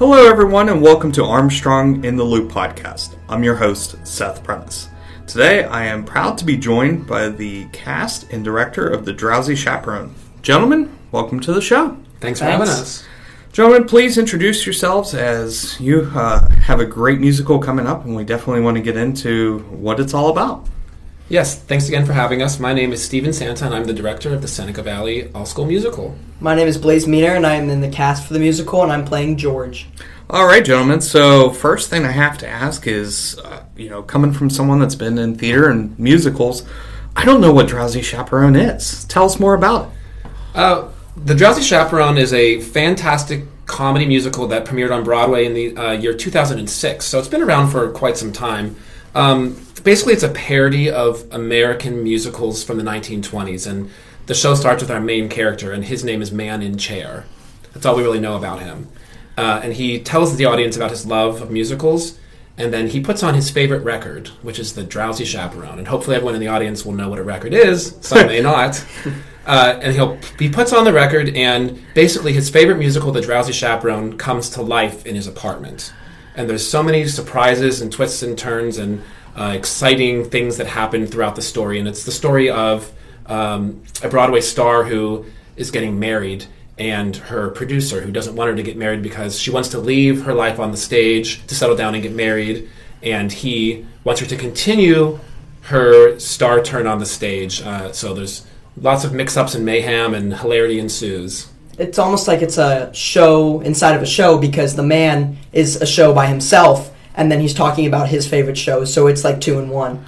Hello, everyone, and welcome to Armstrong in the Loop podcast. I'm your host, Seth Prentice. Today, I am proud to be joined by the cast and director of The Drowsy Chaperone. Gentlemen, welcome to the show. Thanks for having us. Gentlemen, please introduce yourselves as you uh, have a great musical coming up, and we definitely want to get into what it's all about. Yes, thanks again for having us. My name is Steven Santa, and I'm the director of the Seneca Valley All School Musical. My name is Blaze Meaner, and I am in the cast for the musical, and I'm playing George. All right, gentlemen. So, first thing I have to ask is, uh, you know, coming from someone that's been in theater and musicals, I don't know what Drowsy Chaperone is. Tell us more about it. Uh, the Drowsy Chaperone is a fantastic comedy musical that premiered on Broadway in the uh, year 2006. So it's been around for quite some time. Um, basically, it's a parody of American musicals from the 1920s, and the show starts with our main character, and his name is Man in Chair. That's all we really know about him. Uh, and he tells the audience about his love of musicals, and then he puts on his favorite record, which is the Drowsy Chaperone. And hopefully, everyone in the audience will know what a record is. Some may not. Uh, and he'll he puts on the record, and basically, his favorite musical, The Drowsy Chaperone, comes to life in his apartment. And there's so many surprises and twists and turns and uh, exciting things that happen throughout the story. And it's the story of um, a Broadway star who is getting married and her producer who doesn't want her to get married because she wants to leave her life on the stage to settle down and get married. And he wants her to continue her star turn on the stage. Uh, so there's lots of mix ups and mayhem, and hilarity ensues. It's almost like it's a show inside of a show because the man is a show by himself, and then he's talking about his favorite shows. So it's like two in one.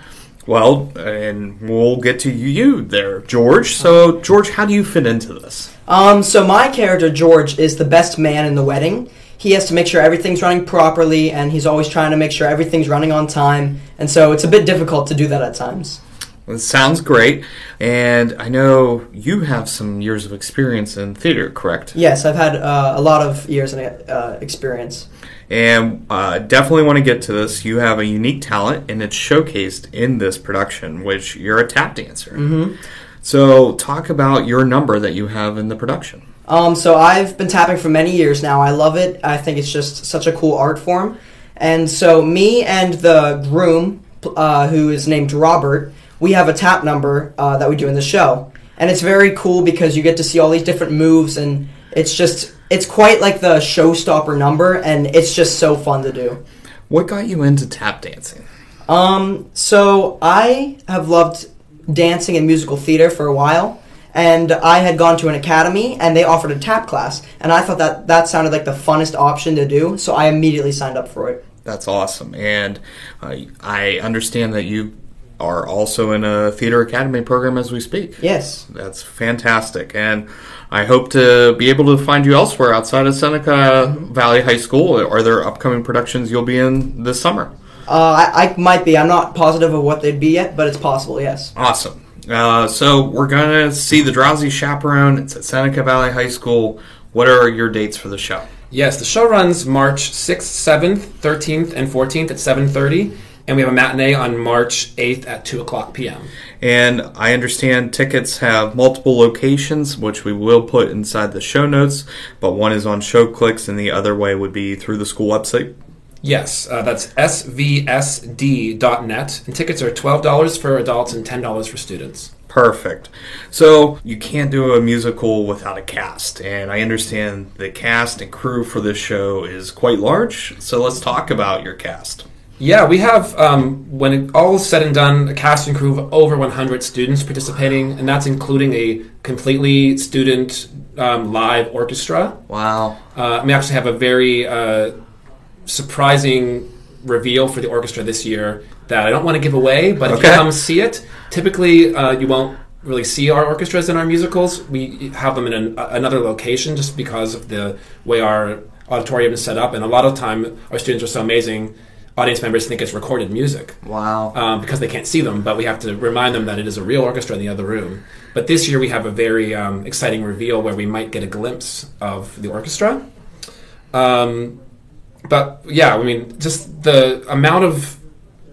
Well, and we'll get to you there, George. So, George, how do you fit into this? Um, so my character George is the best man in the wedding. He has to make sure everything's running properly, and he's always trying to make sure everything's running on time. And so it's a bit difficult to do that at times. It sounds great. And I know you have some years of experience in theater, correct? Yes, I've had uh, a lot of years in uh, experience. And uh, definitely want to get to this. You have a unique talent, and it's showcased in this production, which you're a tap dancer. Mm-hmm. So, talk about your number that you have in the production. Um, so I've been tapping for many years now. I love it. I think it's just such a cool art form. And so me and the groom, uh, who is named Robert, we have a tap number uh, that we do in the show. And it's very cool because you get to see all these different moves, and it's just it's quite like the showstopper number, and it's just so fun to do. What got you into tap dancing? Um, so I have loved dancing and musical theater for a while, and I had gone to an academy, and they offered a tap class, and I thought that that sounded like the funnest option to do, so I immediately signed up for it. That's awesome, and uh, I understand that you are also in a theater academy program as we speak. Yes, That's fantastic, and I hope to be able to find you elsewhere outside of Seneca Valley High School. Are there upcoming productions you'll be in this summer? uh, I, I might be. I'm not positive of what they'd be yet, but it's possible. Yes. Awesome. Uh, so we're gonna see the Drowsy Chaperone. It's at Seneca Valley High School. What are your dates for the show? Yes, the show runs March 6th, 7th, 13th, and 14th at 7.30, and we have a matinee on March 8th at 2 o'clock p.m. And I understand tickets have multiple locations, which we will put inside the show notes. But one is on ShowClix, and the other way would be through the school website. Yes, uh, that's svsd.net, and tickets are $12 for adults and $10 for students. Perfect. So you can't do a musical without a cast, and I understand the cast and crew for this show is quite large. So let's talk about your cast. Yeah, we have, um, when it all is said and done, a cast and crew of over 100 students participating, and that's including a completely student um, live orchestra. Wow. Uh, we actually have a very uh, surprising reveal for the orchestra this year that I don't want to give away, but if you come see it, typically uh, you won't really see our orchestras in our musicals. We have them in an, another location just because of the way our auditorium is set up, and a lot of time our students are so amazing. Audience members think it's recorded music Wow. um, because they can't see them, but we have to remind them that it is a real orchestra in the other room. But this year we have a very um, exciting reveal where we might get a glimpse of the orchestra. Um, but yeah, I mean, just the amount of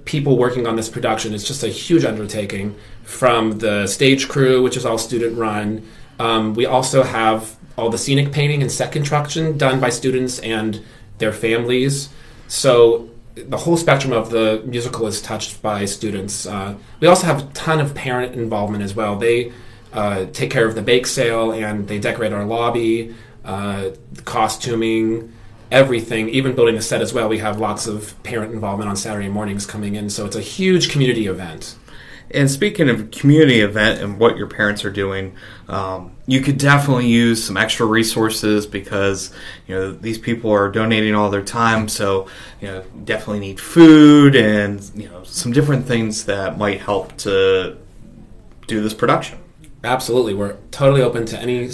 people working on this production is just a huge undertaking. From the stage crew, which is all student run, um, we also have all the scenic painting and set construction done by students and their families. So the whole spectrum of the musical is touched by students. Uh, we also have a ton of parent involvement as well. They uh, take care of the bake sale and they decorate our lobby, uh, costuming, everything, even building the set as well. We have lots of parent involvement on Saturday mornings coming in, so it's a huge community event. And speaking of community event and what your parents are doing, um, you could definitely use some extra resources because you know these people are donating all their time. So you know definitely need food and you know some different things that might help to do this production. Absolutely, we're totally open to any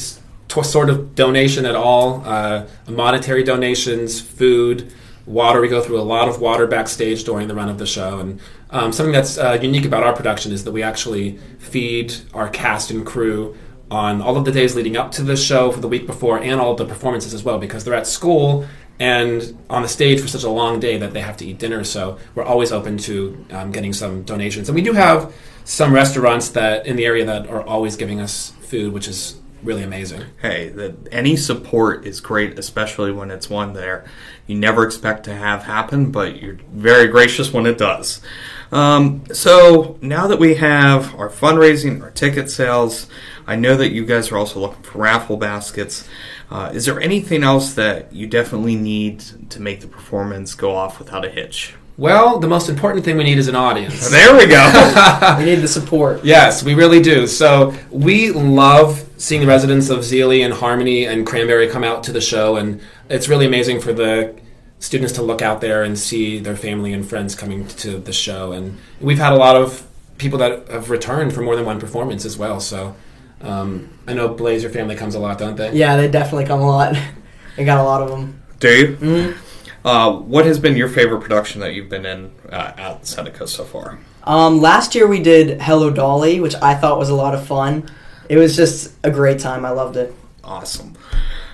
to- sort of donation at all. Uh, monetary donations, food, water. We go through a lot of water backstage during the run of the show, and um, something that's uh, unique about our production is that we actually feed our cast and crew on all of the days leading up to the show for the week before, and all the performances as well, because they're at school and on the stage for such a long day that they have to eat dinner. So we're always open to um, getting some donations, and we do have some restaurants that in the area that are always giving us food, which is really amazing. Hey, that any support is great, especially when it's one there you never expect to have happen, but you're very gracious when it does. Um, so now that we have our fundraising, our ticket sales, I know that you guys are also looking for raffle baskets. Uh, is there anything else that you definitely need to make the performance go off without a hitch? Well, the most important thing we need is an audience. There we go. we need the support. Yes, we really do. So we love seeing the residents of Zelie and Harmony and Cranberry come out to the show, and it's really amazing for the students to look out there and see their family and friends coming to the show. And we've had a lot of people that have returned for more than one performance as well. So um, I know Blazer family comes a lot, don't they? Yeah, they definitely come a lot. we got a lot of them. Dave, Mhm. Uh, what has been your favorite production that you've been in uh, at Seneca so far? Um, last year we did Hello Dolly, which I thought was a lot of fun. It was just a great time. I loved it. Awesome.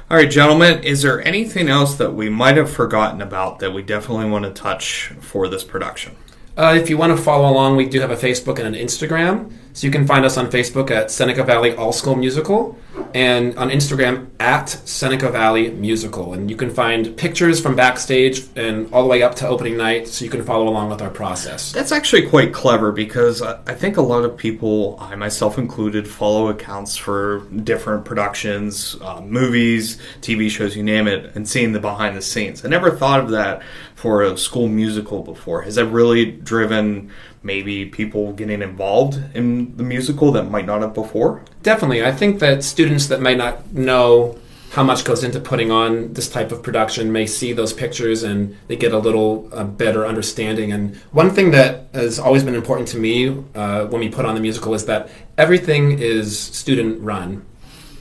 All right, gentlemen, is there anything else that we might have forgotten about that we definitely want to touch for this production? Uh, if you want to follow along, we do have a Facebook and an Instagram. So you can find us on Facebook at Seneca Valley All School Musical and on Instagram at Seneca Valley Musical. And you can find pictures from backstage and all the way up to opening night so you can follow along with our process. That's actually quite clever because I think a lot of people, I myself included, follow accounts for different productions, uh, movies, TV shows, you name it, and seeing the behind the scenes. I never thought of that for a school musical before. Has that really driven maybe people getting involved in the musical that might not have before? Definitely. I think that students that may not know how much goes into putting on this type of production may see those pictures and they get a little uh, better understanding. And one thing that has always been important to me uh, when we put on the musical is that everything is student run.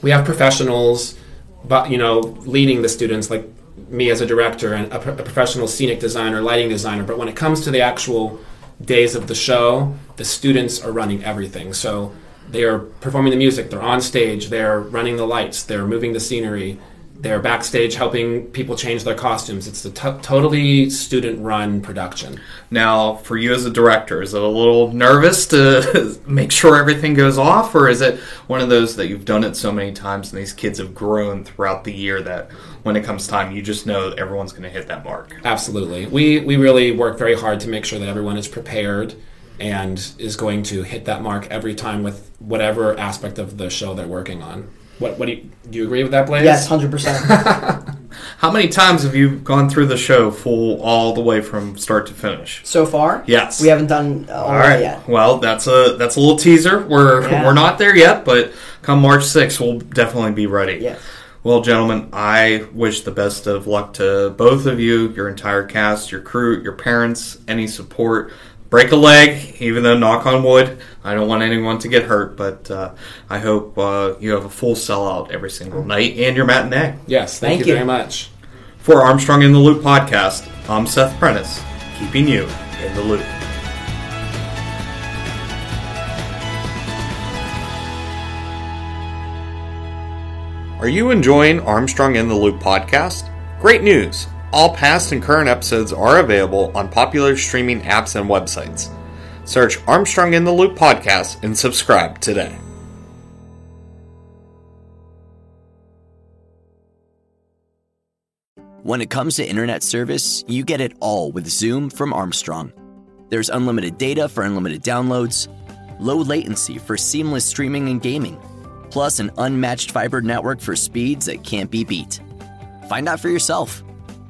We have professionals, but you know, leading the students like me as a director and a, pro- a professional scenic designer, lighting designer. But when it comes to the actual days of the show, the students are running everything. So they are performing the music, they're on stage, they're running the lights, they're moving the scenery, they're backstage helping people change their costumes. It's a t- totally student run production. Now, for you as a director, is it a little nervous to make sure everything goes off, or is it one of those that you've done it so many times and these kids have grown throughout the year that when it comes time, you just know everyone's going to hit that mark? Absolutely. We, we really work very hard to make sure that everyone is prepared and is going to hit that mark every time with whatever aspect of the show they're working on. What, what do, you, do you agree with that, Blaze? Yes, hundred percent. How many times have you gone through the show full all the way from start to finish? So far, Yes. we haven't done uh, all All right right. yet. Well, that's a that's a little teaser. We're Yeah. we're not there yet, but come March 6th, we'll definitely be ready. Yes. Well, gentlemen, I wish the best of luck to both of you, your entire cast, your crew, your parents, any support. Break a leg, even though knock on wood. I don't want anyone to get hurt, but uh, I hope uh, you have a full sellout every single night and your matinee. Yes, thank, Thank you you. very much. For Armstrong in the Loop podcast, I'm Seth Prentice, keeping you in the loop. Are you enjoying Armstrong in the Loop podcast? Great news! All past and current episodes are available on popular streaming apps and websites. Search Armstrong in the Loop podcast and subscribe today. When it comes to internet service, you get it all with Zoom from Armstrong. There's unlimited data for unlimited downloads, low latency for seamless streaming and gaming plus an unmatched fiber network for speeds that can't be beat. Find out for yourself.